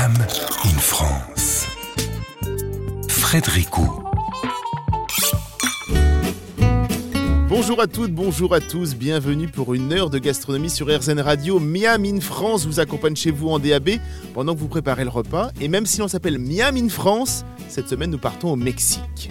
Miam in France. Frédérico. Bonjour à toutes, bonjour à tous, bienvenue pour une heure de gastronomie sur RZN Radio. Miam in France vous accompagne chez vous en DAB pendant que vous préparez le repas. Et même si l'on s'appelle Miam in France, cette semaine nous partons au Mexique.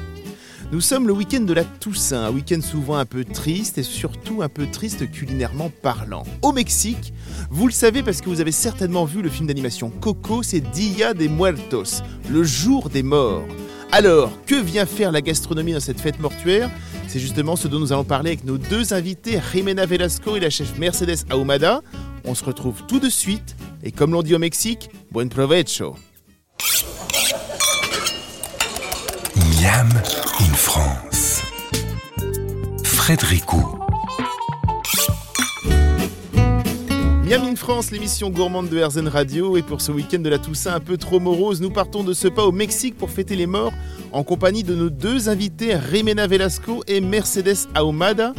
Nous sommes le week-end de la Toussaint, un week-end souvent un peu triste et surtout un peu triste culinairement parlant. Au Mexique, vous le savez parce que vous avez certainement vu le film d'animation Coco, c'est Dia de Muertos, le jour des morts. Alors, que vient faire la gastronomie dans cette fête mortuaire? C'est justement ce dont nous allons parler avec nos deux invités, Jimena Velasco et la chef Mercedes Ahumada. On se retrouve tout de suite et comme l'on dit au Mexique, buen provecho. Miam in France. Frédérico. Miam in France, l'émission gourmande de RZN Radio. Et pour ce week-end de la Toussaint un peu trop morose, nous partons de ce pas au Mexique pour fêter les morts en compagnie de nos deux invités, Rimena Velasco et Mercedes Ahumada.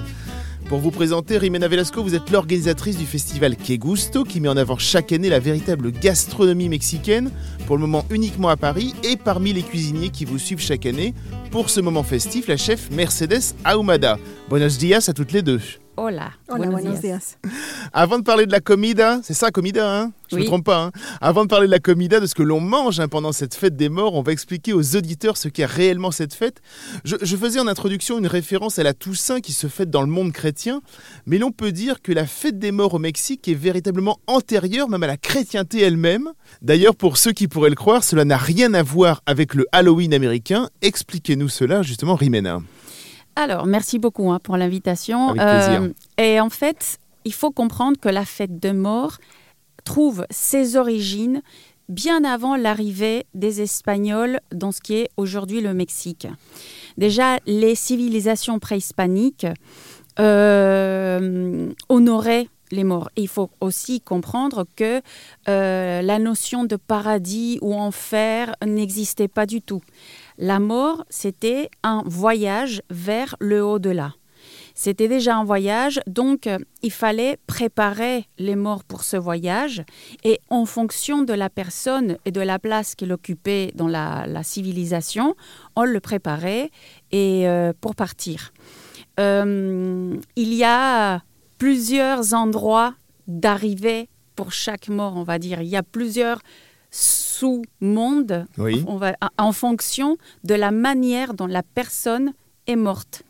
Pour vous présenter, Rimena Velasco, vous êtes l'organisatrice du festival Que Gusto qui met en avant chaque année la véritable gastronomie mexicaine, pour le moment uniquement à Paris, et parmi les cuisiniers qui vous suivent chaque année, pour ce moment festif, la chef Mercedes Ahumada. Buenos dias à toutes les deux. Hola. Hola, buenos, días. Avant de parler de la comida, c'est ça comida, hein? Je ne Oui. me trompe pas. hein Avant de parler de la comida, de ce que l'on mange hein, pendant cette fête des morts, on va expliquer aux auditeurs ce qu'est réellement cette fête. Je, je faisais en introduction une référence à la Toussaint qui se fête dans le monde chrétien, mais l'on peut dire que la fête des morts au Mexique est véritablement antérieure même à la chrétienté elle-même. D'ailleurs, pour ceux qui pourraient le croire, cela n'a rien à voir avec le Halloween américain. Expliquez-nous cela justement, Rimena. Alors, merci beaucoup hein, pour l'invitation. Plaisir. et en fait, il faut comprendre que la fête de mort trouve ses origines bien avant l'arrivée des Espagnols dans ce qui est aujourd'hui le Mexique. Déjà, les civilisations préhispaniques euh, honoraient les morts. Et il faut aussi comprendre que euh, la notion de paradis ou enfer n'existait pas du tout. La mort, c'était un voyage vers le au-delà. C'était déjà un voyage, donc euh, il fallait préparer les morts pour ce voyage. Et en fonction de la personne et de la place qu'il occupait dans la, la civilisation, on le préparait et, euh, pour partir. Euh, il y a plusieurs endroits d'arrivée pour chaque mort, on va dire. Il y a plusieurs sous-mondes Oui. on va, en fonction de la manière dont la personne est morte.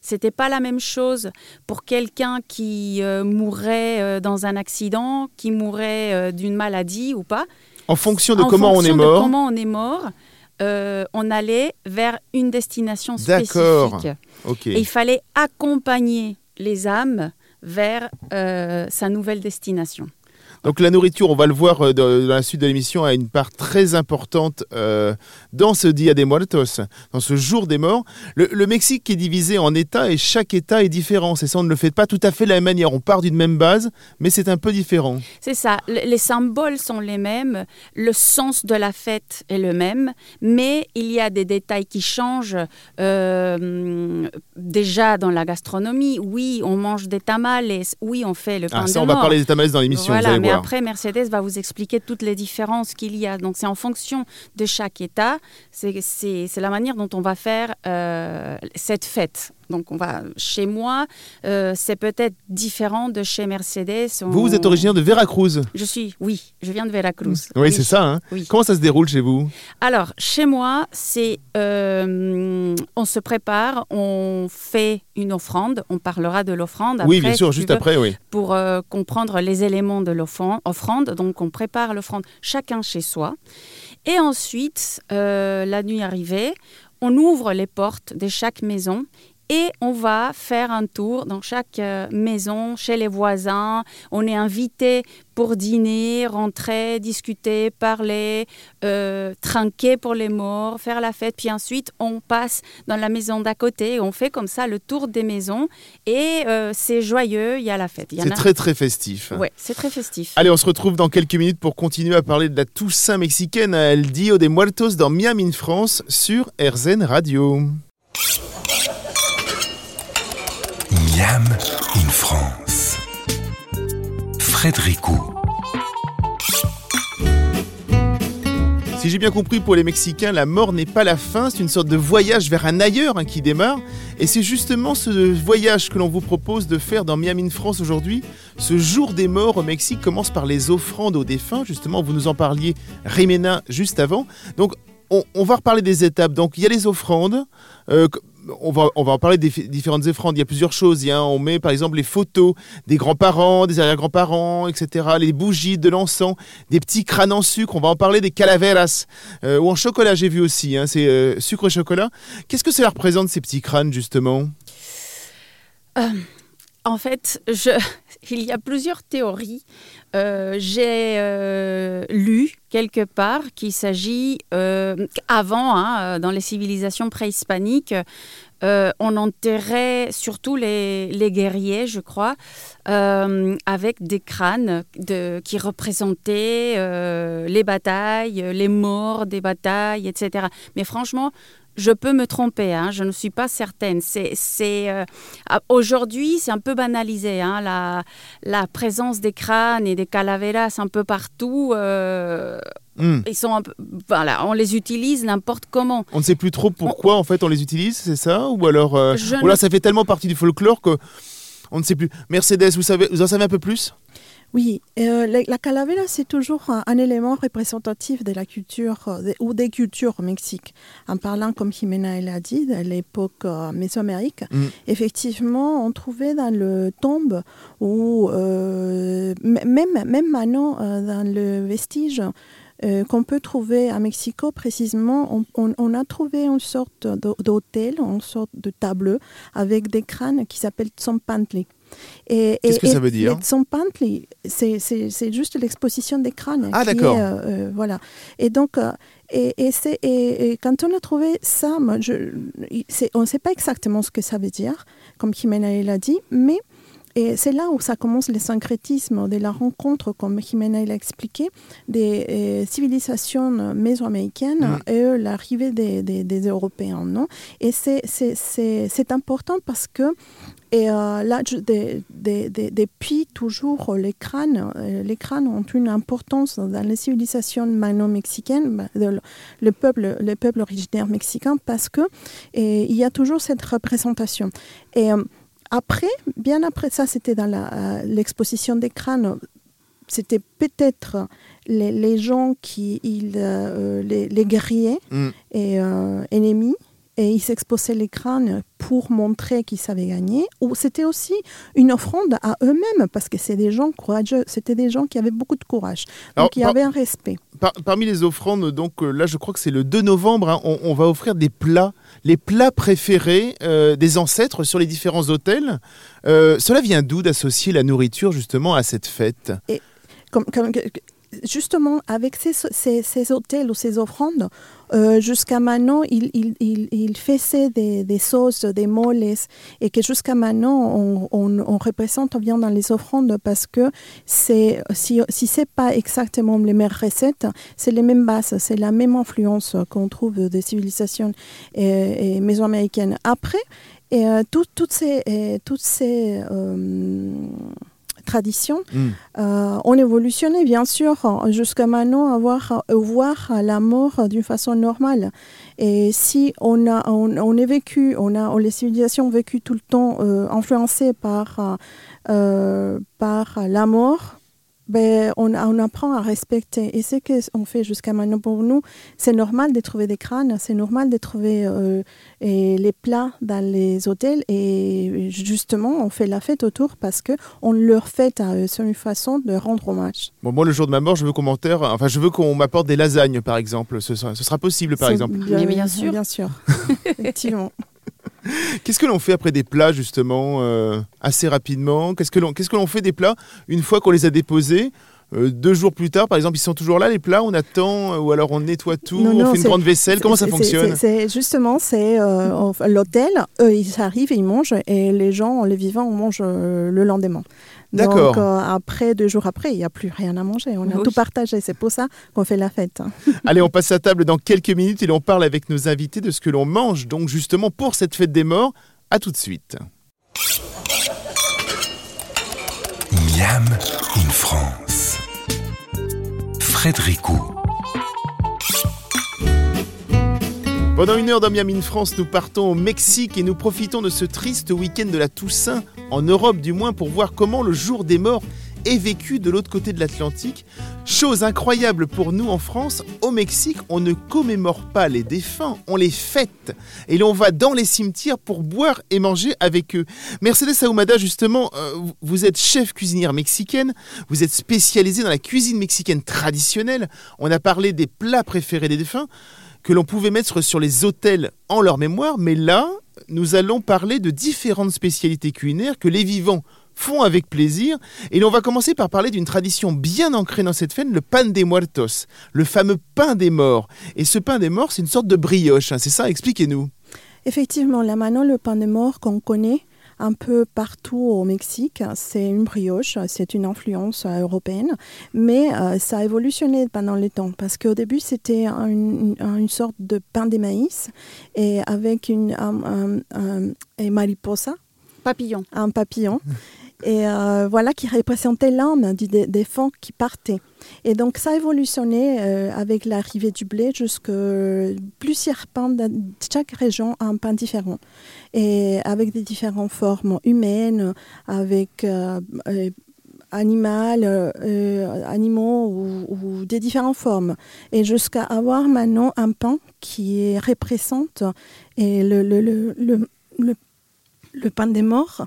C'était pas la même chose pour quelqu'un qui euh, mourrait euh, dans un accident, qui mourrait euh, d'une maladie ou pas. En fonction de En comment on est fonction de mort. comment on est mort, on allait vers une destination D'accord. spécifique. Et il fallait accompagner les âmes vers euh, sa nouvelle destination. Donc la nourriture, on va le voir euh, dans la suite de l'émission, a une part très importante euh, dans ce Dia de Muertos, dans ce jour des morts. Le, le Mexique est divisé en États et chaque État est différent. C'est ça, on ne le fait pas tout à fait de la même manière. On part d'une même base, mais c'est un peu différent. C'est ça, le- les symboles sont les mêmes, le sens de la fête est le même, mais il y a des détails qui changent. Euh, déjà dans la gastronomie, oui, on mange des tamales, oui, on fait le pain Ah, de ça, on va parler des tamales dans l'émission, Voilà, mais. Après, Mercedes va vous expliquer toutes les différences qu'il y a. Donc, c'est en fonction de chaque État. C'est la manière dont on va faire euh, cette fête. Donc, on va chez moi, euh, c'est peut-être différent de chez Mercedes. Vous, vous êtes originaire de Veracruz. Je suis, oui, je viens de Veracruz. Oui, c'est ça. hein. Oui. Comment ça se déroule chez vous? Alors, chez moi, c'est euh, on se prépare, on fait une offrande. On parlera de l'offrande. Oui, bien sûr, si juste veux, après, oui. Pour euh, comprendre les éléments de l'offrande. offrande. Donc, on prépare l'offrande chacun chez soi. Et ensuite, la nuit arrivée, on ouvre les portes de chaque maison et on va faire un tour dans chaque euh, maison, chez les voisins. On est invité pour dîner, rentrer, discuter, parler, euh, trinquer pour les morts, faire la fête. Puis ensuite, on passe dans la maison d'à côté. On fait comme ça le tour des maisons et euh, c'est joyeux. Il y a la fête. C'est a- très, très festif. Ouais, c'est très festif. Allez, on se retrouve dans quelques minutes pour continuer à parler de la Toussaint mexicaine à El Dio de Muertos dans Miami, France, sur RZN Radio. Miam in France. Frédérico. Si j'ai bien compris, pour les Mexicains, la mort n'est pas la fin, c'est une sorte de voyage vers un ailleurs hein, qui démarre. Et c'est justement ce voyage que l'on vous propose de faire dans Miami, France aujourd'hui. Ce jour des morts au Mexique commence par les offrandes aux défunts. Justement, vous nous en parliez, Rimena, juste avant. Donc, on, va reparler des étapes. Donc, il y a les offrandes. Euh, on va, on va en parler des différentes offrandes. Il y a plusieurs choses. on met par exemple les photos des grands-parents, des arrière-grands-parents, etc. Les bougies, de l'encens, des petits crânes en sucre. On va en parler des calaveras euh, ou en chocolat, j'ai vu aussi. Hein, c'est euh, sucre et chocolat. Qu'est-ce que cela représente ces petits crânes justement? En fait, il y a plusieurs théories. Euh, j'ai euh, lu quelque part qu'il s'agit, euh, avant, hein, dans les civilisations préhispaniques, on enterrait surtout les, guerriers, je crois, avec des crânes qui représentaient les batailles, les morts des batailles, etc. Mais franchement, je peux me tromper, hein, je ne suis pas certaine. C'est, euh, ah, aujourd'hui, c'est un peu banalisé, hein, la, la, présence des crânes et des calaveras un peu partout. Euh, hmm. Ils sont voilà, on les utilise n'importe comment. On ne sait plus trop pourquoi en fait on les utilise, c'est ça? Ou alors, euh, ça fait tellement partie du folklore que on ne sait plus. Mercedes, vous savez, vous en savez un peu plus? Oui, euh, la, calavera, c'est toujours un, élément représentatif de la culture euh, ou des cultures au Mexique. En parlant, comme Jimena l'a dit, de l'époque euh, mésoamérique, mm. effectivement, on trouvait dans le tombe ou même, même maintenant dans le vestige qu'on peut trouver à Mexico, précisément, on, a trouvé une sorte d'hôtel, une sorte de table avec des crânes qui s'appellent tzompantli. Qu'est-ce que ça veut dire c'est juste l'exposition des crânes. Ah, d'accord. Euh, euh, voilà. Et donc, euh, et, et, quand on a trouvé ça, je, on ne sait pas exactement ce que ça veut dire, comme Jimena l'a dit, mais et c'est là où ça commence le syncrétisme de la rencontre, comme Jimena l'a expliqué, des civilisations mésoaméricaines et l'arrivée des, des, des, Européens. Non? Et c'est important parce que et euh, là, depuis toujours, les crânes, euh, les crânes ont une importance dans les civilisations mano-mexicaines, bah, le, peuple, le peuple originaire mexicain, parce que il y a toujours cette représentation. Et euh, après, bien après ça, c'était dans l'exposition des crânes c'était peut-être les, gens qui, les, guerriers mm. et ennemis, et ils s'exposaient les crânes pour montrer qu'ils savaient gagner, ou c'était aussi une offrande à eux-mêmes, parce que c'est des gens courageux, c'était des gens qui avaient beaucoup de courage. Donc il y avait un respect. parmi les offrandes, donc euh, là je crois que c'est le 2 novembre, hein, on, va offrir des plats, les plats préférés euh, des ancêtres sur les différents hôtels. Euh, cela vient d'où d'associer la nourriture justement à cette fête? Et comme, justement, avec ces, hôtels ou ces offrandes, euh, jusqu'à maintenant, il, faisait des, des, sauces, des moles, et que jusqu'à maintenant, on, représente bien dans les offrandes parce que si, si ce n'est pas exactement les mêmes recettes, c'est les mêmes bases, c'est la même influence qu'on trouve des civilisations et, et mésoaméricaines. Après, euh, toutes ces... toutes ces euh, tradition. Mm. Euh, évolutionné, bien sûr, jusqu'à maintenant, à voir, voir la mort d'une façon normale. Et si on, a, on, est vécu, on a, les civilisations ont vécu tout le temps euh, influencées par, euh, par la mort, ben, on, on, apprend à respecter. Et ce qu'on fait jusqu'à maintenant pour nous, c'est normal de trouver des crânes, c'est normal de trouver euh, et les plats dans les hôtels. Et justement, on fait la fête autour parce qu'on leur fait à eux. C'est une façon de rendre hommage. Bon, moi, le jour de ma mort, je veux commentaire, enfin, je veux qu'on m'apporte des lasagnes, par exemple. Ce sera, ce sera possible, par exemple. Bien, bien sûr. Bien sûr, effectivement. Qu'est-ce que l'on fait après des plats, justement, euh, assez rapidement Qu'est-ce que l'on qu'est-ce que l'on fait des plats une fois qu'on les a déposés euh, deux jours plus tard, par exemple, ils sont toujours là les plats, on attend euh, ou alors on nettoie tout, on fait une grande vaisselle. Comment ça fonctionne C'est justement c'est l'hôtel, eux ils arrivent et ils mangent et les gens, les vivants, on mange le lendemain. Donc euh, après, deux jours après, il n'y a plus rien à manger. On a tout partagé. C'est pour ça qu'on fait la fête. Allez, on passe à table dans quelques minutes et on parle avec nos invités de ce que l'on mange. Donc justement pour cette fête des morts. À tout de suite. Miam in France. Frédéricou. Pendant une heure dans Miami France, nous partons au Mexique et nous profitons de ce triste week-end de la Toussaint, en Europe du moins, pour voir comment le jour des morts est vécu de l'autre côté de l'Atlantique. Chose incroyable pour nous en France, au Mexique, on ne commémore pas les défunts, on les fête. Et l'on va dans les cimetières pour boire et manger avec eux. Mercedes Ahumada, justement, euh, vous êtes chef cuisinière mexicaine, vous êtes spécialisée dans la cuisine mexicaine traditionnelle. On a parlé des plats préférés des défunts que l'on pouvait mettre sur les hôtels en leur mémoire, mais là, nous allons parler de différentes spécialités culinaires que les vivants font avec plaisir. Et l'on va commencer par parler d'une tradition bien ancrée dans cette fête, le pan de muertos, le fameux pain des morts. Et ce pain des morts, c'est une sorte de brioche, hein, c'est ça? Expliquez-nous. Effectivement, là maintenant, le pain des morts qu'on connaît, un peu partout au Mexique. C'est une brioche, c'est une influence euh, européenne, mais euh, ça a évolutionné pendant le temps parce qu'au début c'était une, sorte de pain de maïs et avec une un, mariposa. Papillon. Un papillon. Et euh, voilà qui représentait l'âme des, fonds qui partaient. Et donc ça a évolutionné euh, avec l'arrivée du blé jusqu'à plusieurs pains. Chaque région a un pain différent. Et avec des différentes formes humaines, avec euh, animal, animaux ou, des différentes formes. Et jusqu'à avoir maintenant un pain qui représente et le, le, le, le pain des morts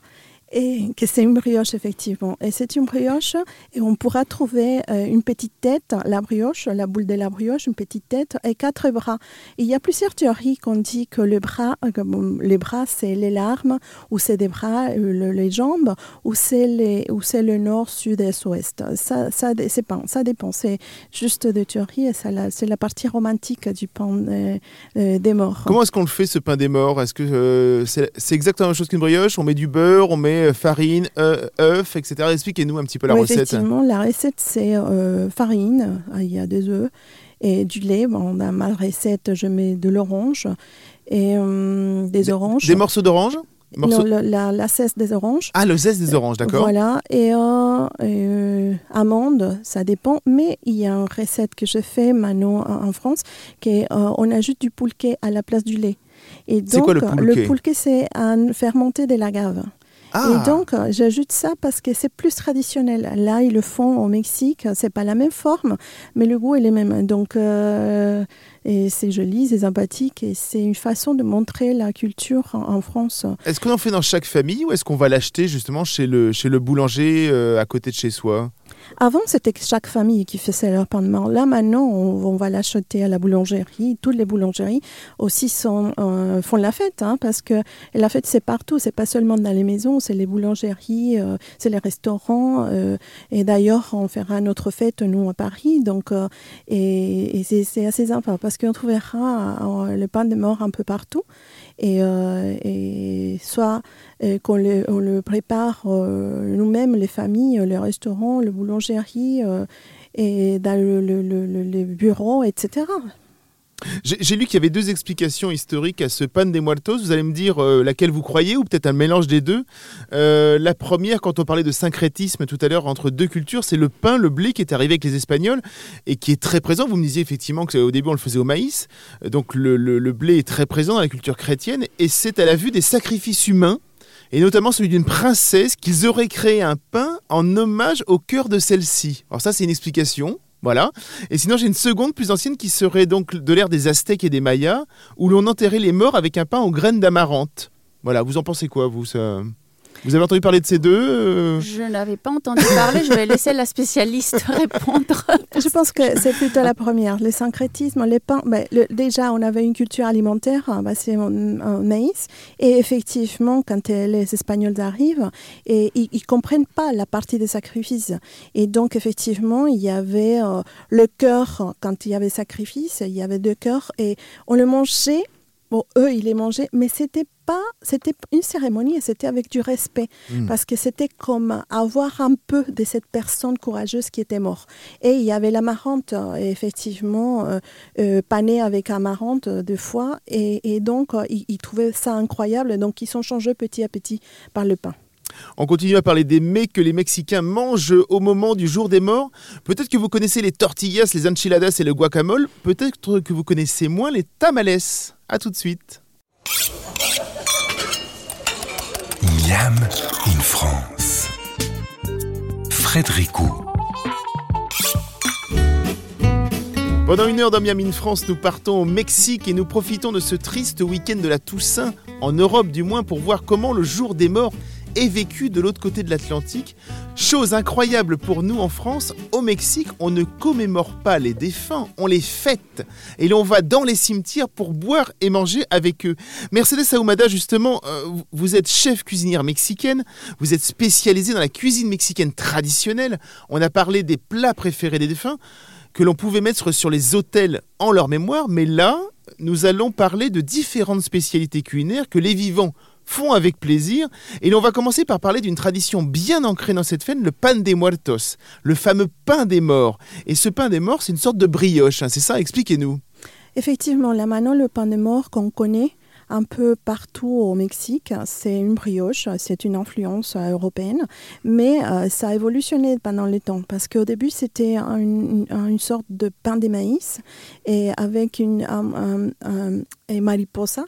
et que c'est une brioche effectivement. Et c'est une brioche et on pourra trouver euh, une petite tête, la brioche, la boule de la brioche, une petite tête et quatre bras. il y a plusieurs théories qu'on dit que le bras, euh, les bras c'est les larmes ou c'est des bras, euh, les jambes ou c'est c'est le nord, sud, est, ouest. Ça, ça, pas, ça dépend. C'est juste des théories et c'est la partie romantique du pain des morts. Comment est-ce qu'on le fait ce pain des morts? Est-ce que c'est exactement la même chose qu'une brioche? On met du beurre, on met euh, farine, euh, œufs, etc. Expliquez-nous un petit peu la recette. Effectivement, la recette, c'est euh, farine, il y a des œufs et du lait. Bon, dans ma recette, je mets de l'orange et des, oranges. Des morceaux d'orange? Non, la, la, cesse des oranges. Ah, le zeste des oranges, d'accord. Voilà, et euh, amandes, ça dépend. Mais il y a une recette que je fais maintenant en, France, qui on ajoute du poulquet à la place du lait. Et donc, quoi, le poulquet Le poulquet, c'est un fermenté de l'agave. Ah. Et donc, euh, j'ajoute ça parce que c'est plus traditionnel. Là, ils le font au Mexique. C'est pas la même forme, mais le goût est le même. Donc, euh, et c'est joli, c'est sympathique et c'est une façon de montrer la culture en, France. Est-ce qu'on en fait dans chaque famille ou est-ce qu'on va l'acheter justement chez le, chez le boulanger euh, à côté de chez soi? Avant, c'était chaque famille qui faisait leur pain de mort. Là, maintenant, on, va l'acheter à la boulangerie. Toutes les boulangeries aussi sont, euh, font la fête, hein, parce que la fête, c'est partout. C'est pas seulement dans les maisons, c'est les boulangeries, euh, c'est les restaurants. et d'ailleurs, on fera notre fête, nous, à Paris. Donc, et, et c'est assez sympa parce qu'on trouvera euh, le pain de mort un peu partout. Et, euh, soit euh, qu'on le, on le prépare nous-mêmes, les familles, les restaurants, les boulangeries, et dans le, le, le, bureau, etc. J'ai lu qu'il y avait deux explications historiques à ce pan des muertos. Vous allez me dire euh, laquelle vous croyez ou peut-être un mélange des deux. Euh, la première, quand on parlait de syncrétisme tout à l'heure entre deux cultures, c'est le pain, le blé qui est arrivé avec les Espagnols et qui est très présent. Vous me disiez effectivement qu'au début on le faisait au maïs. Donc le, le blé est très présent dans la culture chrétienne et c'est à la vue des sacrifices humains et notamment celui d'une princesse qu'ils auraient créé un pain en hommage au cœur de celle-ci. Alors ça c'est une explication. Voilà. Et sinon, j'ai une seconde plus ancienne qui serait donc de l'ère des Aztèques et des Mayas, où l'on enterrait les morts avec un pain aux graines d'amarante. Voilà, vous en pensez quoi, vous ça... Vous avez entendu parler de ces deux euh Je n'avais pas entendu parler, je vais laisser la spécialiste répondre. Je pense que c'est plutôt la première. Le syncrétisme, les pains, ben, déjà on avait une culture alimentaire hein, basée en, maïs, et effectivement quand les Espagnols arrivent, et, ils ne comprennent pas la partie des sacrifices. Et donc effectivement, il y avait euh, le cœur, quand il y avait sacrifice, il y avait deux cœurs, et on le mangeait Bon, eux, ils les mangeaient, mais c'était pas, c'était une cérémonie et c'était avec du respect, hmm. parce que c'était comme avoir un peu de cette personne courageuse qui était morte. Et il y avait l'amarante, euh, effectivement, euh, euh, panée avec amarante deux fois, et, donc ils, trouvaient ça incroyable, donc ils sont changés petit à petit par le pain. On continue à parler des mets que les Mexicains mangent au moment du jour des morts. Peut-être que vous connaissez les tortillas, les enchiladas et le guacamole. Peut-être que vous connaissez moins les tamales. À tout de suite. Miam in France. Frédéric Pendant une heure dans Miami in France, nous partons au Mexique et nous profitons de ce triste week-end de la Toussaint, en Europe du moins, pour voir comment le jour des morts est vécu de l'autre côté de l'Atlantique. Chose incroyable pour nous en France, au Mexique, on ne commémore pas les défunts, on les fête. Et l'on va dans les cimetières pour boire et manger avec eux. Mercedes Ahumada, justement, euh, vous êtes chef cuisinière mexicaine, vous êtes spécialisée dans la cuisine mexicaine traditionnelle. On a parlé des plats préférés des défunts que l'on pouvait mettre sur les hôtels en leur mémoire, mais là, nous allons parler de différentes spécialités culinaires que les vivants font avec plaisir. Et l'on va commencer par parler d'une tradition bien ancrée dans cette fête, le pan de muertos, le fameux pain des morts. Et ce pain des morts, c'est une sorte de brioche, hein, c'est ça? Expliquez-nous. Effectivement, là maintenant, le pain des morts qu'on connaît un peu partout au Mexique, c'est une brioche, c'est une influence euh, européenne, mais euh, ça a évolutionné pendant le temps parce qu'au début c'était une, sorte de pain de maïs et avec une un, mariposa,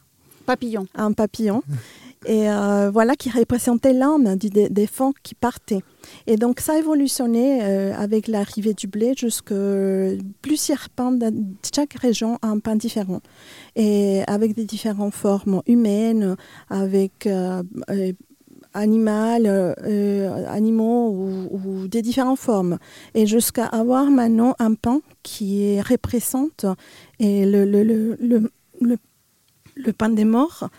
papillon, un papillon. et euh, voilà qui représentait l'âme des, des qui partaient. Et donc ça a évolutionné euh, avec l'arrivée du blé jusque plusieurs pains de chaque région a un pain différent et avec des différentes formes humaines, avec euh, animaux ou, des différentes formes. Et jusqu'à avoir maintenant un pain qui représente et le pain des morts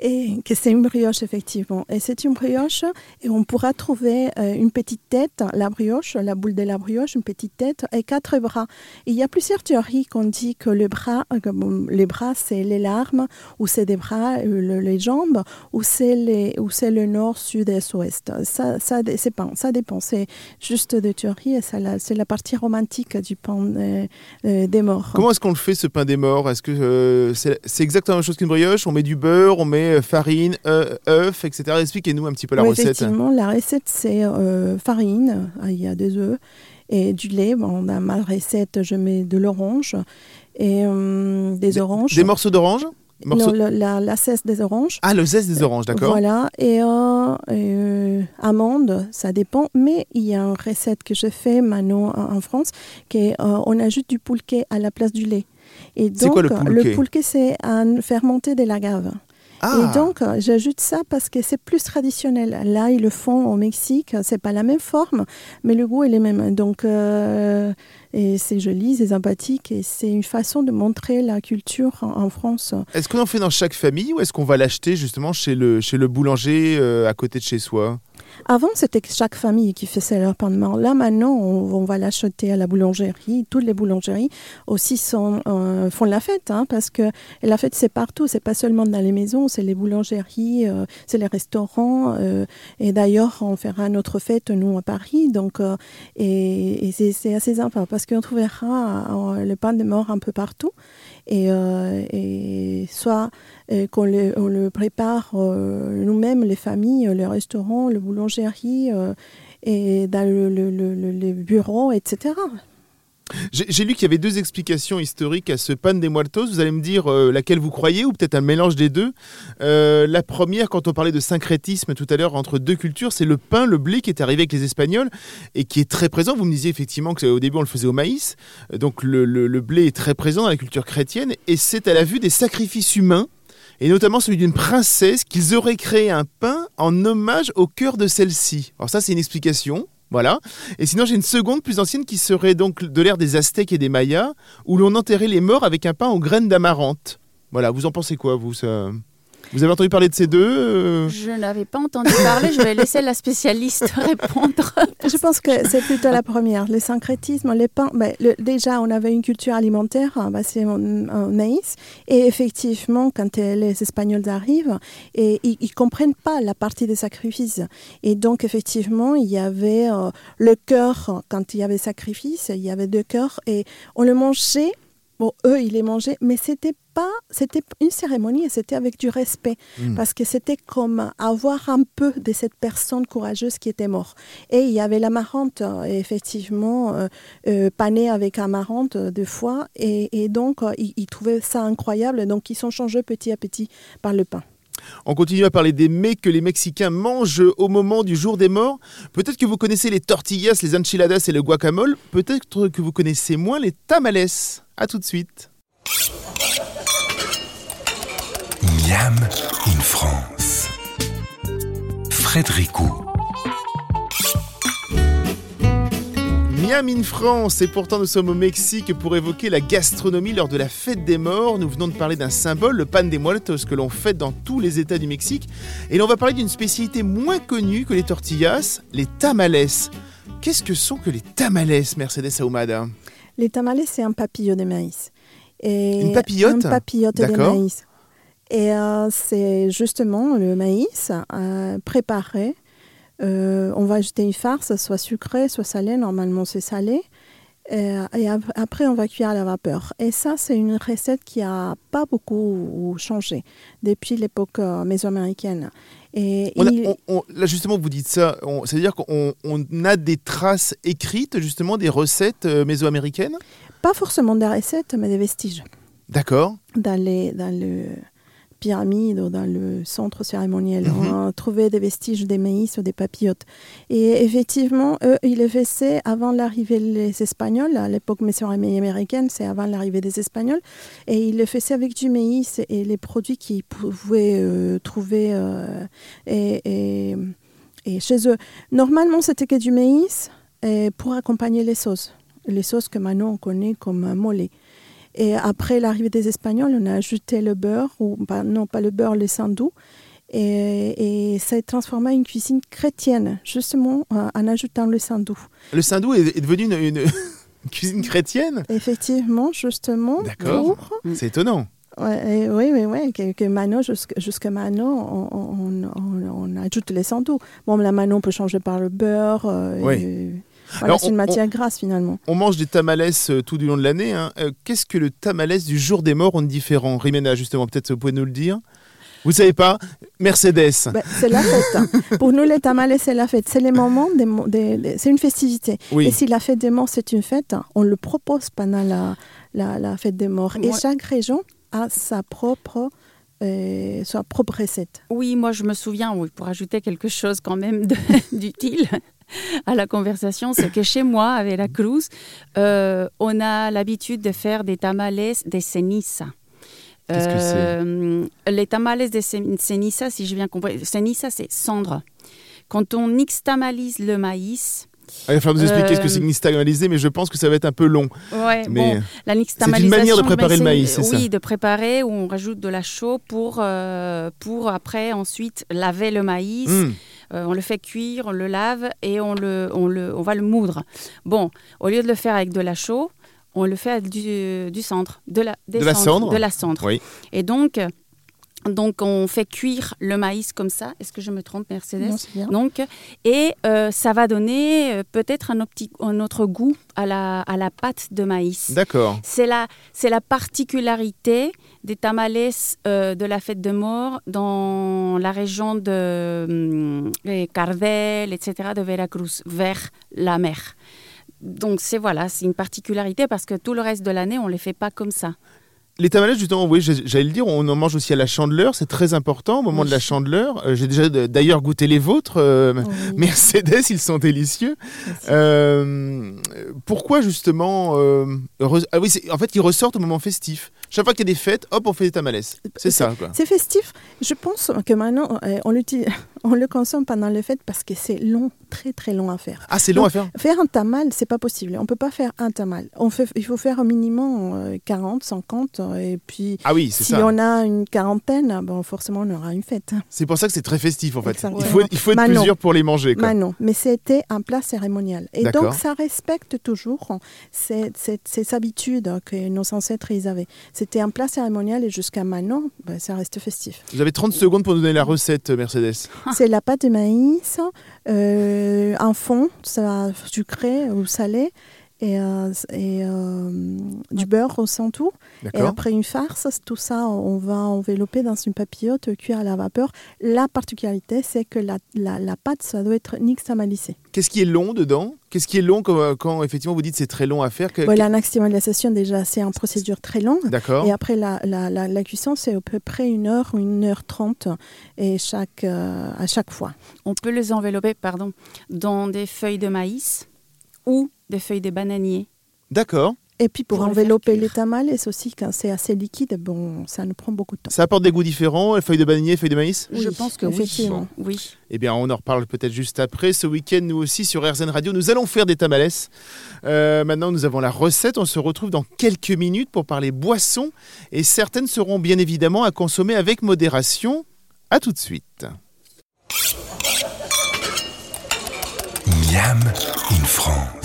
et que c'est une brioche effectivement. Et c'est une brioche et on pourra trouver euh, une petite tête, la brioche, la boule de la brioche, une petite tête et quatre bras. il y a plusieurs théories qu'on dit que le bras, euh, les bras c'est les larmes ou c'est des bras, euh, les jambes ou c'est le nord, sud et ouest. Ça ça pas ça dépend. C'est juste des théories et c'est la partie romantique du pain des morts. Comment est-ce qu'on le fait ce pain des morts? Est-ce que c'est exactement la même chose qu'une brioche? On met du beurre, on met euh, farine, euh, œufs, etc. Expliquez-nous un petit peu la recette. Effectivement, la recette, c'est euh, farine, il y a des œufs et du lait. Bon, dans ma recette, je mets de l'orange et des, oranges. Des morceaux d'orange? Non, la, la, cesse des oranges. Ah, le zeste des oranges, d'accord. Voilà, et euh, amandes, ça dépend. Mais il y a une recette que je fais maintenant en, France, qui on ajoute du poulquet à la place du lait. Et donc, quoi, le poulquet? Le poulquet, c'est un fermenté de l'agave. Et ah. donc, euh, j'ajoute ça parce que c'est plus traditionnel. Là, ils le font au Mexique. C'est pas la même forme, mais le goût est le même. Donc, euh, et c'est joli, c'est sympathique et c'est une façon de montrer la culture en, France. Est-ce qu'on en fait dans chaque famille ou est-ce qu'on va l'acheter justement chez le, chez le boulanger euh, à côté de chez soi? Avant, c'était chaque famille qui faisait leur pain de mort. Là, maintenant, on, va l'acheter à la boulangerie. Toutes les boulangeries aussi euh, font la fête, hein, parce que la fête, c'est partout. C'est pas seulement dans les maisons, c'est les boulangeries, euh, c'est les restaurants. Euh, et d'ailleurs, on fera notre fête, nous, à Paris. Donc, et, c'est assez sympa, parce qu'on trouvera le pain de mort un peu partout. Et, et soit euh, qu'on le, prépare euh, nous-mêmes, les familles, le restaurant, le boulangerie, euh, et dans le, le, bureau, etc. J'ai lu qu'il y avait deux explications historiques à ce pan des muertos. Vous allez me dire laquelle vous croyez ou peut-être un mélange des deux. la première, quand on parlait de syncrétisme tout à l'heure entre deux cultures, c'est le pain, le blé qui est arrivé avec les Espagnols et qui est très présent. Vous me disiez effectivement qu'au début on le faisait au maïs. Donc le, le blé est très présent dans la culture chrétienne et c'est à la vue des sacrifices humains et notamment celui d'une princesse qu'ils auraient créé un pain en hommage au cœur de celle-ci. Alors ça, c'est une explication. Voilà. Et sinon, j'ai une seconde plus ancienne qui serait donc de l'ère des Aztèques et des Mayas, où l'on enterrait les morts avec un pain aux graines d'amarante. Voilà, vous en pensez quoi, vous ça... Vous avez entendu parler de ces deux euh Je n'avais pas entendu parler, je vais laisser la spécialiste répondre. Je pense que c'est plutôt la première, le syncrétisme, les pains. Ben, déjà, on avait une culture alimentaire hein, basée en, maïs, et effectivement, quand les Espagnols arrivent, et, ils ne comprennent pas la partie des sacrifices. Et donc, effectivement, il y avait euh, le cœur, quand il y avait sacrifice, il y avait deux cœurs, et on le mangeait bon, eux, ils les mangeaient, mais c'était pas, c'était une cérémonie et c'était avec du respect, Mm. parce que c'était comme avoir un peu de cette personne courageuse qui était morte. Et il y avait l'amarante, euh, effectivement, euh, euh, panée avec amarante deux fois, et, et donc euh, ils, ils trouvaient ça incroyable, donc ils sont changés petit à petit par le pain. On continue à parler des mets que les Mexicains mangent au moment du jour des morts. Peut-être que vous connaissez les tortillas, les enchiladas et le guacamole. Peut-être que vous connaissez moins les tamales. À tout de suite. Miam in France. Frédérico. Miam in France, et pourtant nous sommes au Mexique pour évoquer la gastronomie lors de la fête des morts. Nous venons de parler d'un symbole, le pan de muertos, que l'on fête dans tous les États du Mexique. Et l'on va parler d'une spécialité moins connue que les tortillas, les tamales. Qu'est-ce que sont que les tamales, Mercedes Ahumada? Les tamales, c'est un papillot de maïs. Et Une papillote? Un papillote de maïs. Et euh, c'est justement le maïs euh, préparé. Euh, on va ajouter une farce, soit sucrée, soit salée. Normalement, c'est salé. Et, et ap- après, on va cuire à la vapeur. Et ça, c'est une recette qui a pas beaucoup changé depuis l'époque mésoaméricaine. Et On a- il- on- on- là justement, vous dites ça, c'est-à-dire qu'on on a des traces écrites justement des recettes euh, mésoaméricaines? Pas forcément des recettes, mais des vestiges. D'accord. dans, les, dans le pyramide ou dans le centre cérémoniel. Mhm. On a trouvé des vestiges des maïs ou des papillotes. Et effectivement, eux, ils le faisaient avant l'arrivée des Espagnols. À l'époque mésoaméricaine, c'est avant l'arrivée des Espagnols. Et ils le faisaient avec du maïs et les produits qu'ils pouvaient euh, trouver euh, et, et- et chez eux. Normalement, c'était que du maïs pour accompagner les sauces. Les sauces que maintenant on connaît comme mollet. Et après l'arrivée des Espagnols, on a ajouté le beurre, ou pas- non pas le beurre, le sandou. Et, et ça a transformé une cuisine chrétienne, justement euh, en ajoutant le sandou. Le sindou est, est devenu une, une cuisine chrétienne? Effectivement, justement, D'accord. pour... C'est étonnant. Ouais, oui, oui, oui, que, jusque- jusqu'à maintenant, on, on- on- on ajoute les sandous. Bon, là, maintenant, on peut changer par le beurre. euh, Oui. et- voilà, c'est une on- matière grasse, finalement. On mange des tamales euh, tout du long de l'année. hein. Euh, Qu'est-ce que le tamales du jour des morts de différent? Rimena, justement, peut-être vous pouvez nous le dire Vous savez pas? Mercedes. Ben, c'est la fête. hein. Pour nous, les tamales, c'est la fête. C'est les moments, des, mo- des- des- c'est une festivité. Oui. Et si la fête des morts, c'est une fête, hein, on le propose pendant la, la, la fête des morts. Et chaque région a sa propre, euh, sa propre recette. Oui, moi je me souviens, oui, pour ajouter quelque chose quand même d'utile à la conversation, c'est que chez moi, à Veracruz, euh, on a l'habitude de faire des tamales de ceniza. Qu'est-ce que c'est? Euh, Les tamales de ce- ceniza, si j'ai bien compris, ceniza c'est cendre. Quand on nixtamalise le maïs, Ah, Il va falloir nous expliquer ce que Euh, c'est nixtamalisé, mais je pense que ça va être un peu long. ouais, Mais bon, la c'est une manière de ben, préparer le maïs, c'est ça Oui, de préparer où on rajoute de la chaux pour, euh, pour après ensuite laver le maïs. hum, Euh, on le fait cuire, on le lave et on, le, on, le, on va le moudre. Bon, au lieu de le faire avec de la chaux, on le fait avec du, du cendre, de la, des De la cendre De la cendre. oui. Et donc, donc, on fait cuire le maïs comme ça. Est-ce que je me trompe, Mercedes? Non, c'est bien. donc, et euh, ça va donner euh, peut-être un, autre goût à la, à la pâte de maïs. D'accord. C'est la, c'est la particularité des tamales euh, de la fête de mort dans la région de les Cardel, etc., de Veracruz, vers la mer. Donc c'est voilà, c'est une particularité parce que tout le reste de l'année, on ne les fait pas comme ça. Les tamales, justement, oui, j'allais le dire, on en mange aussi à la chandeleur, c'est très important au moment Oui. de la chandeleur. Euh, j'ai déjà d- d'ailleurs goûté les vôtres. euh, Oui. Mercedes, ils sont délicieux. Euh, pourquoi justement euh, Ah oui, en fait, ils ressortent au moment festif. Chaque fois qu'il y a des fêtes, hop, on fait des tamales. C'est ça, quoi. C'est festif. Je pense que maintenant, euh, on, le consomme pendant les fêtes parce que c'est long, très très long à faire. Ah, c'est long à faire? Faire un tamal, c'est pas possible. On peut pas faire un tamal. On fait, il faut faire au minimum euh, 40, 50. euh, Et puis, Ah oui, c'est si ça. on a une quarantaine, bon, forcément, on aura une fête. C'est pour ça que c'est très festif, en fait. Exactement. Il faut, il faut être Maintenant. plusieurs pour les manger, quoi. Maintenant, mais c'était un plat cérémonial. Et donc, ça respecte toujours ces, ces habitudes que nos ancêtres ils avaient. C'était un plat cérémonial et jusqu'à maintenant, ben, ça reste festif. Vous avez 30 secondes pour nous donner la recette, Mercedes. C'est la pâte de maïs, euh, un fond, ça sucré ou salé, et, euh, et, euh, du beurre au centre. Et après une farce, tout ça, on va envelopper dans une papillote cuire à la vapeur. La particularité, c'est que la, la, la pâte, ça doit être nixtamalisée. Qu'est-ce qui est long dedans? Qu'est-ce qui est long quand, quand, effectivement vous dites c'est très long à faire que- Ouais, la déjà, c'est une procédure très longue. D'accord. Et après, la, la, la, la cuisson, c'est à peu près une heure ou une heure trente et chaque, euh, à chaque fois. On peut les envelopper pardon, dans des feuilles de maïs ou des feuilles de bananier. D'accord. Et puis pour, envelopper les tamales aussi, quand c'est assez liquide, bon, ça nous prend beaucoup de temps. Ça apporte des goûts différents, les feuilles de bananier, feuilles de maïs? Je pense que oui. effectivement. Oui. Eh bien, on en reparle peut-être juste après. Ce week-end, nous aussi, sur RZN Radio, nous allons faire des tamales. Euh, maintenant, nous avons la recette. On se retrouve dans quelques minutes pour parler boissons. Et certaines seront bien évidemment à consommer avec modération. À tout de suite. Miam in France.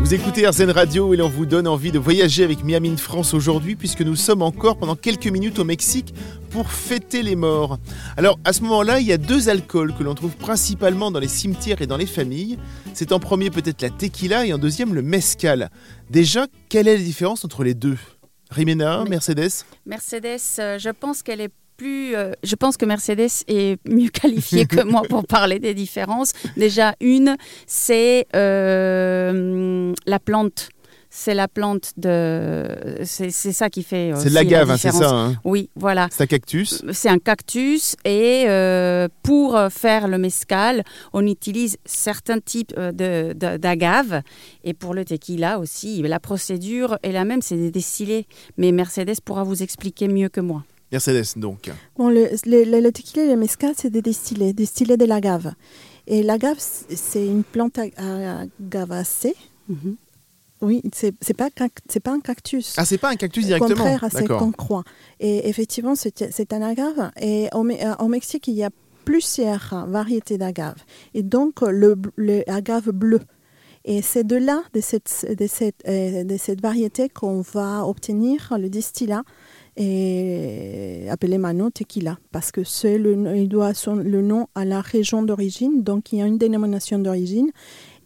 Vous écoutez RZN Radio et l'on vous donne envie de voyager avec Miami in France aujourd'hui puisque nous sommes encore pendant quelques minutes au Mexique pour fêter les morts. Alors à ce moment-là, il y a deux alcools que l'on trouve principalement dans les cimetières et dans les familles. C'est en premier peut-être la tequila et en deuxième le mezcal. Déjà, quelle est la différence entre les deux? Rimena, Mercedes? Mercedes, euh, je pense qu'elle est plus. euh, je pense que Mercedes est mieux qualifiée que moi pour parler des différences. Déjà, une, c'est euh, la plante. C'est la plante de. C'est ça qui fait. C'est de la gave, hein, c'est ça hein Oui, voilà. C'est un cactus. C'est un cactus et euh, pour faire le mezcal, on utilise certains types euh, de- de- d'agave et pour le tequila aussi. La procédure est la même, c'est des distillés. Mais Mercedes pourra vous expliquer mieux que moi. Mercedes, donc. Bon, le, le, le- le tequila et le mezcal, c'est des distillés, distillés de l'agave. Et l'agave, c'est une plante ag- agavacée. Oui, c'est c'est pas, c'est pas un cactus. Ah, c'est pas un cactus Au directement contraire, c'est D'accord. qu'on croit. Et effectivement, c'est c'est un agave. Et au, euh, au Mexique, il y a plusieurs variétés d'agave. Et donc, le, le agave bleu. Et c'est de là, de cette, de cette, euh, de cette variété, qu'on va obtenir le distillat et appelé Mano Tequila, parce que c'est le, il doit son, le nom à la région d'origine, donc il y a une dénomination d'origine,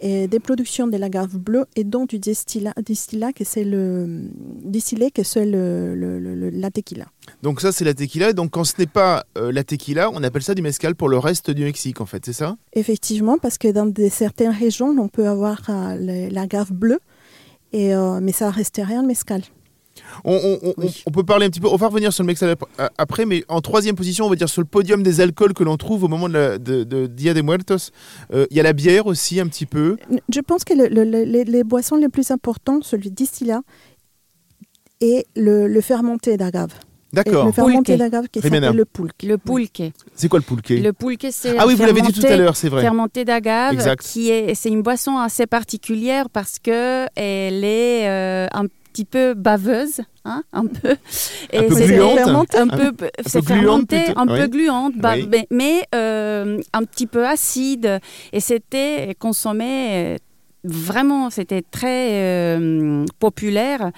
et des productions de l'agave bleue et donc du distillat, distillat que c'est le distillé que c'est le, le- le- le- la tequila. Donc ça, c'est la tequila. Donc quand ce n'est pas euh, la tequila, on appelle ça du mezcal pour le reste du Mexique, en fait, c'est ça? Effectivement, parce que dans des, certaines régions, on peut avoir euh, l'agave bleue, et, euh, mais ça reste rien le mezcal. On, on- on- Oui. on peut parler un petit peu, on va revenir sur le ap- a- après, mais en troisième position, on va dire sur le podium des alcools que l'on trouve au moment de, la- de- de Dia de Muertos, euh, il y a la bière aussi un petit peu. Je pense que le- le- le- les, les boissons les plus importantes, celui distillat et le, le fermenté d'agave. D'accord. Le fermenté d'agave qui s'appelle le pulque. Le pulque. C'est quoi le pulque Le pulque, c'est Ah oui, vous l'avez dit tout à fermenté- l'heure, c'est vrai. fermenté d'agave, Exact. qui est, c'est une boisson assez particulière parce que elle est euh, un petit peu baveuse, hein, un peu. Un peu c'est- gluante. un peu, c'est gluante fermenté, un peu gluante, bah, mais, mais, euh, un petit peu acide. Et c'était consommé vraiment, c'était très euh, populaire,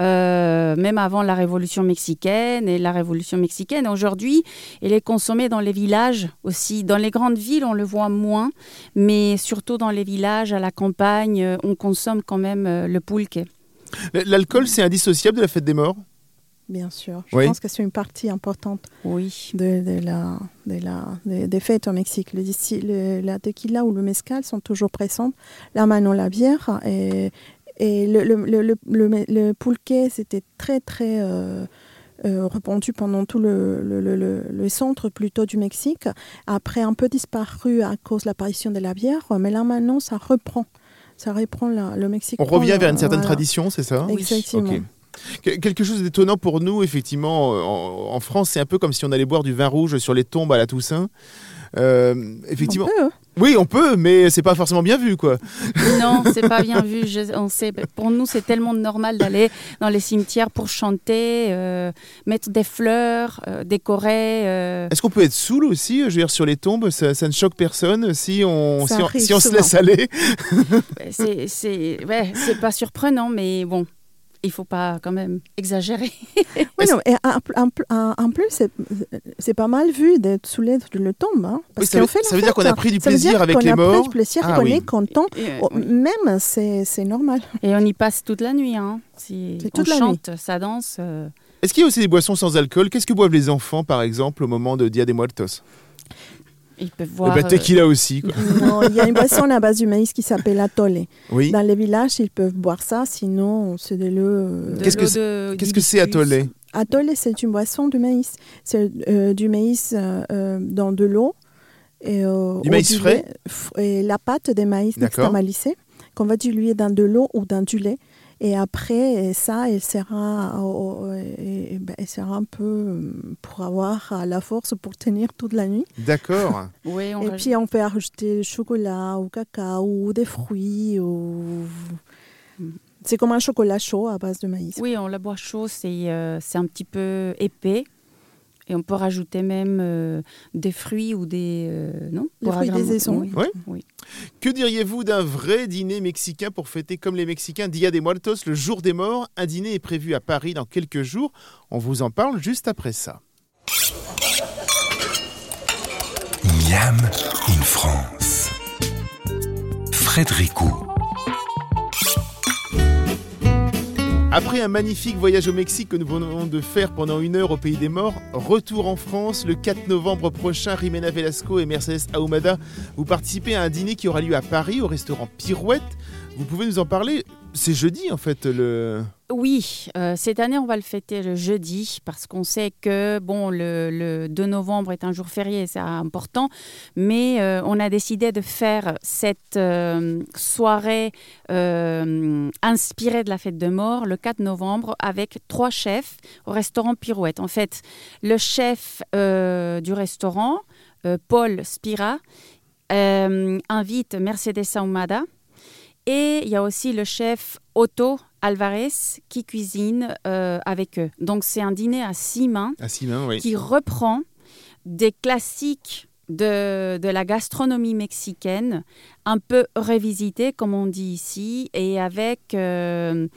euh, même avant la Révolution mexicaine et la Révolution mexicaine. Aujourd'hui, il est consommé dans les villages aussi. Dans les grandes villes, on le voit moins, mais surtout dans les villages, à la campagne, on consomme quand même le pulque. L- L'alcool, c'est indissociable de la fête des morts Bien sûr. Je Oui. pense que c'est une partie importante Oui. de, de la, de la, de- des fêtes au Mexique. Le, la tequila ou le mezcal sont toujours présents. Là, maintenant, la bière. Et, et le, le, le, le, le- le pulque, c'était très, très euh, euh, répandu pendant tout le, le, le- le- le centre plutôt du Mexique. Après, un peu disparu à cause de l'apparition de la bière. Mais là, maintenant, ça reprend. Ça reprend la- le Mexique. On revient vers une certaine voilà. tradition, c'est ça? Que- Quelque chose d'étonnant pour nous, effectivement, euh, en, en France, c'est un peu comme si on allait boire du vin rouge sur les tombes à la Toussaint. Euh, effectivement, peut, hein. Oui, on peut, mais c'est pas forcément bien vu, quoi. Non, c'est pas bien vu. Je- on sait, pour nous, c'est tellement normal d'aller dans les cimetières pour chanter, euh, mettre des fleurs, euh, décorer. euh. Est-ce qu'on peut être saoul aussi, je veux dire, sur les tombes? Ça, ça ne choque personne si on, si on, arrive si on se laisse aller C'est, ouais, c'est pas surprenant, mais bon. Il faut pas quand même exagérer. Oui, non, et en, en- en- en plus, c'est- c'est pas mal vu d'être sous l'aide de le tombe. Hein, parce Oui, ça veut- qu'on fait la ça veut dire qu'on a pris du plaisir avec les a pris morts. du plaisir, Ah qu'on oui. est content. Et, Oh, oui. Même, c'est c'est normal. Et on y passe toute la nuit. Hein. Si C'est on toute la chante, ça danse. euh, Est-ce qu'il y a aussi des boissons sans alcool? Qu'est-ce que boivent les enfants, par exemple, au moment de Dia de Muertos? Ils peuvent Le voir. bah, euh, tequila aussi. quoi. Non, il y a une boisson à base du maïs qui s'appelle atole. Oui. Dans les villages, ils peuvent boire ça, sinon c'est de l'eau. euh, Qu'est-ce que c'est- atolé Atole, c'est une boisson de maïs. C'est euh, du maïs euh, dans de l'eau. Et, euh, Du maïs frais? Et la pâte des maïs D'accord. nixtamalisés qu'on va diluer dans de l'eau ou dans du lait. Et après, ça, elle sera, et ben, elle sera un peu euh, pour avoir euh, la force pour tenir toute la nuit. D'accord. Oui, on Et rajoute- puis, on peut rajouter du chocolat ou cacao ou des fruits. Ou... C'est comme un chocolat chaud à base de maïs. Oui, on la boit chaud, c'est euh, c'est un petit peu épais. Et on peut rajouter même euh, des fruits ou des... euh, non Des fruits des aisons. Oui. Oui. Que diriez-vous d'un vrai dîner mexicain pour fêter comme les Mexicains Dia de Muertos, le jour des morts? Un dîner est prévu à Paris dans quelques jours. On vous en parle juste après ça. Miam in France. Frédérico. Après un magnifique voyage au Mexique que nous venons de faire pendant une heure au Pays des Morts, retour en France le 4 novembre prochain. Rimena Velasco et Mercedes Ahumada, vous participez à un dîner qui aura lieu à Paris au restaurant Pirouette. Vous pouvez nous en parler C'est jeudi en fait le. Oui, euh, cette année, on va le fêter le jeudi parce qu'on sait que bon, le, le 2 novembre est un jour férié, c'est important, mais euh, on a décidé de faire cette euh, soirée inspirée de la fête de mort le 4 novembre avec trois chefs au restaurant Pirouette. En fait, le chef du restaurant, Paul Spira, invite Mercedes Ahumada. Et il y a aussi le chef Otto Alvarez qui cuisine euh, avec eux. Donc c'est un dîner à six mains À Simon, oui. qui reprend des classiques de, de la gastronomie mexicaine, un peu révisité, comme on dit ici, et avec... euh,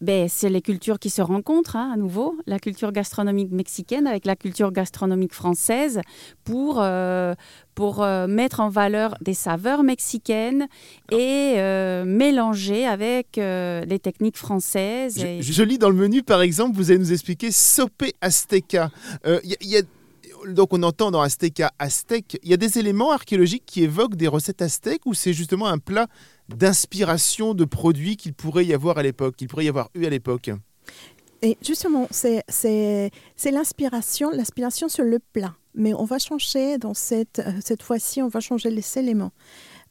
ben, c'est les cultures qui se rencontrent hein, à nouveau, la culture gastronomique mexicaine avec la culture gastronomique française pour, euh, pour euh, mettre en valeur des saveurs mexicaines et euh, mélanger avec les techniques françaises. Je, et- je lis dans le menu, par exemple, vous allez nous expliquer sope azteca. Y a- y a- donc on entend dans azteca aztèque. Il y a des éléments archéologiques qui évoquent des recettes aztèques ou c'est justement un plat d'inspiration de produits qu'il pourrait y avoir à l'époque, qu'il pourrait y avoir eu à l'époque Et justement, c'est l'inspiration, l'inspiration sur le plat. Mais on va changer dans cette, euh, cette fois-ci, on va changer les éléments.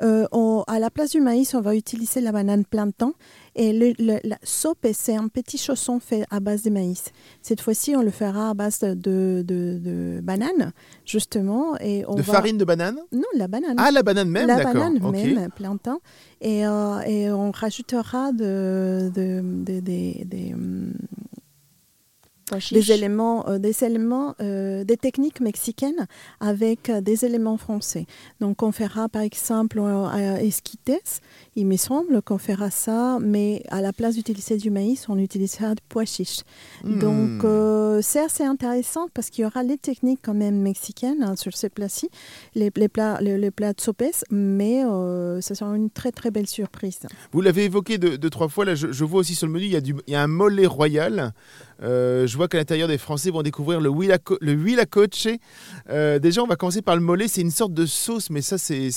Euh, on- à la place du maïs, on va utiliser la banane plantain. Et le, le- la soupe, c'est un petit chausson fait à base de maïs. Cette fois-ci, on le fera à base de, de, de banane, justement. Et on De va- farine de banane? Non, la banane. Ah, la banane même, la banane même, plantain. Et, euh, et on rajoutera de, de- de- des- des, chiches. des éléments, euh, des éléments, euh, des techniques mexicaines avec euh, des éléments français. Donc on fera par exemple euh, à esquites, il me semble qu'on fera ça, mais à la place d'utiliser du maïs, on utilisera du pois chiche. Hmm. Donc euh, c'est assez intéressant parce qu'il y aura les techniques quand même mexicaines hein, sur ces plats-ci, les, les plats, les, les plats de sopes, mais euh, ça sera une très très belle surprise. Vous l'avez évoqué deux, deux, trois fois. Là, je, je vois aussi sur le menu, il y a, du, il y a un mollet royal. Euh, je vois qu'à l'intérieur des Français vont découvrir le huila, co- le huila coche. Euh, déjà, on va commencer par le mollet. C'est une sorte de sauce, mais ça, c'est-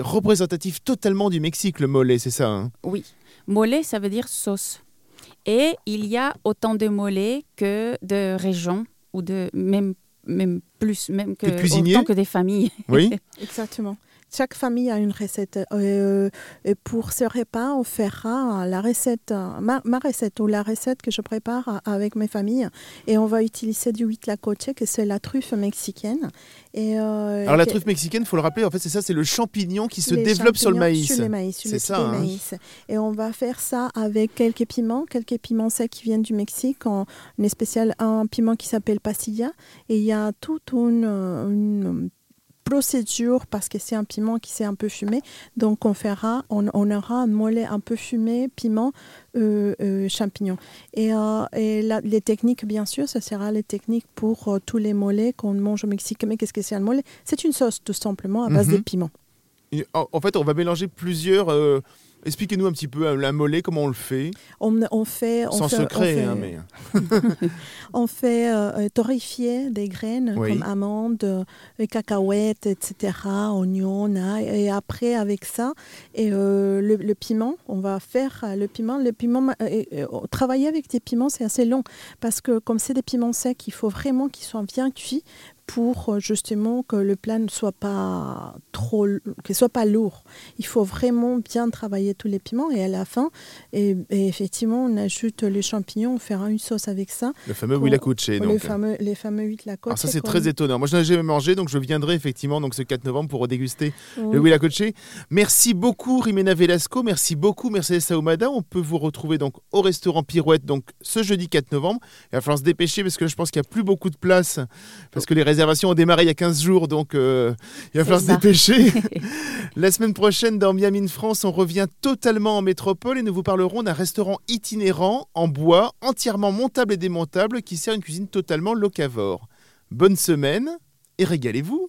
représentatif totalement du Mexique, le mollet, c'est ça hein? Oui. Mollet, ça veut dire sauce. Et il y a autant de mollets que de régions, ou de même, même plus, même que, Que de cuisiniers? autant que des familles. Oui. Exactement. Chaque famille a une recette. Euh, et pour ce repas, on fera la recette, ma, ma recette ou la recette que je prépare avec mes familles. Et on va utiliser du huitlacoche, que c'est la truffe mexicaine. Et, euh, Alors, la truffe mexicaine, faut le rappeler, en fait, c'est ça, c'est le champignon qui se développe sur le maïs. Sur le maïs, sur C'est ça, hein. maïs. Et on va faire ça avec quelques piments, quelques piments secs qui viennent du Mexique, en, une spéciale, un piment qui s'appelle pasilla. Et il y a toute une, une procédure parce que c'est un piment qui s'est un peu fumé. Donc on fera, on, on aura un mollet un peu fumé, piment, euh, euh, champignons. Et, euh, et la- les techniques, bien sûr, ce sera les techniques pour euh, tous les mollets qu'on mange au Mexique. Mais qu'est-ce que c'est un mollet? C'est une sauce tout simplement à base Mhm. de piment. Et En, en fait, on va mélanger plusieurs. Expliquez-nous un petit peu euh, la mollet, comment on le fait. On, on fait, on Sans fait, secret, on fait, hein, mais. on fait euh, torréfier des graines Oui. comme amandes, euh, cacahuètes, etc., oignons, et après avec ça et euh, le, le piment, on va faire le piment. Le piment, euh, travailler avec des piments, c'est assez long parce que comme c'est des piments secs, il faut vraiment qu'ils soient bien cuits pour euh, justement que le plat ne soit pas trop, qu'il soit pas lourd. Il faut vraiment bien travailler tous les piments et à la fin, et, et effectivement, on ajoute les champignons, on fera une sauce avec ça. Le fameux Huilacuche. les donc. fameux, les fameux huit la côte. Alors ça c'est très étonnant. Moi je n'ai jamais mangé donc je viendrai effectivement donc ce 4 novembre pour déguster le Huilacuche. Merci beaucoup Rimena Velasco, merci beaucoup Mercedes Saoumada. On peut vous retrouver donc au restaurant Pirouette donc ce jeudi 4 novembre. Il va falloir se dépêcher parce que je pense qu'il n'y a plus beaucoup de place parce que les réservations ont démarré il y a 15 jours donc euh, il va falloir se dépêcher. La semaine prochaine dans Miami in France, on revient totalement en métropole et nous vous parlerons d'un restaurant itinérant en bois, entièrement montable et démontable qui sert une cuisine totalement locavore. Bonne semaine et régalez-vous